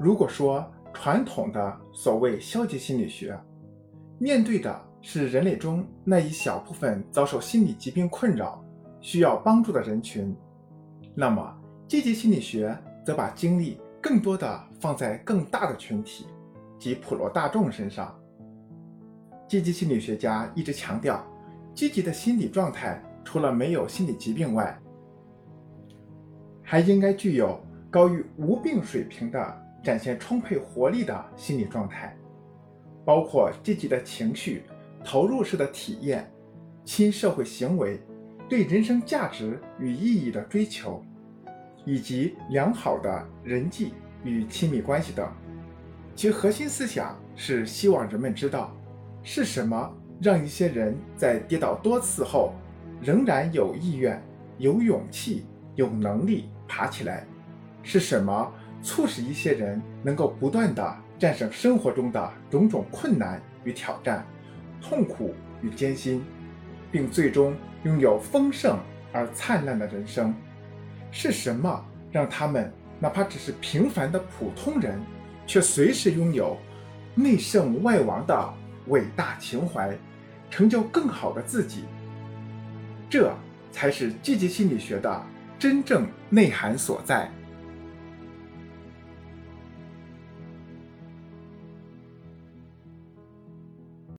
如果说传统的所谓消极心理学，面对的是人类中那一小部分遭受心理疾病困扰、需要帮助的人群，那么积极心理学则把精力更多的放在更大的群体及普罗大众身上。积极心理学家一直强调，积极的心理状态除了没有心理疾病外，还应该具有高于无病水平的展现充沛活力的心理状态，包括积极的情绪、投入式的体验、亲社会行为、对人生价值与意义的追求，以及良好的人际与亲密关系等。其核心思想是希望人们知道。是什么让一些人在跌倒多次后，仍然有意愿、有勇气、有能力爬起来？是什么促使一些人能够不断地战胜生活中的种种困难与挑战、痛苦与艰辛，并最终拥有丰盛而灿烂的人生？是什么让他们哪怕只是平凡的普通人，却随时拥有内圣外王的？伟大情怀，成就更好的自己，这才是积极心理学的真正内涵所在。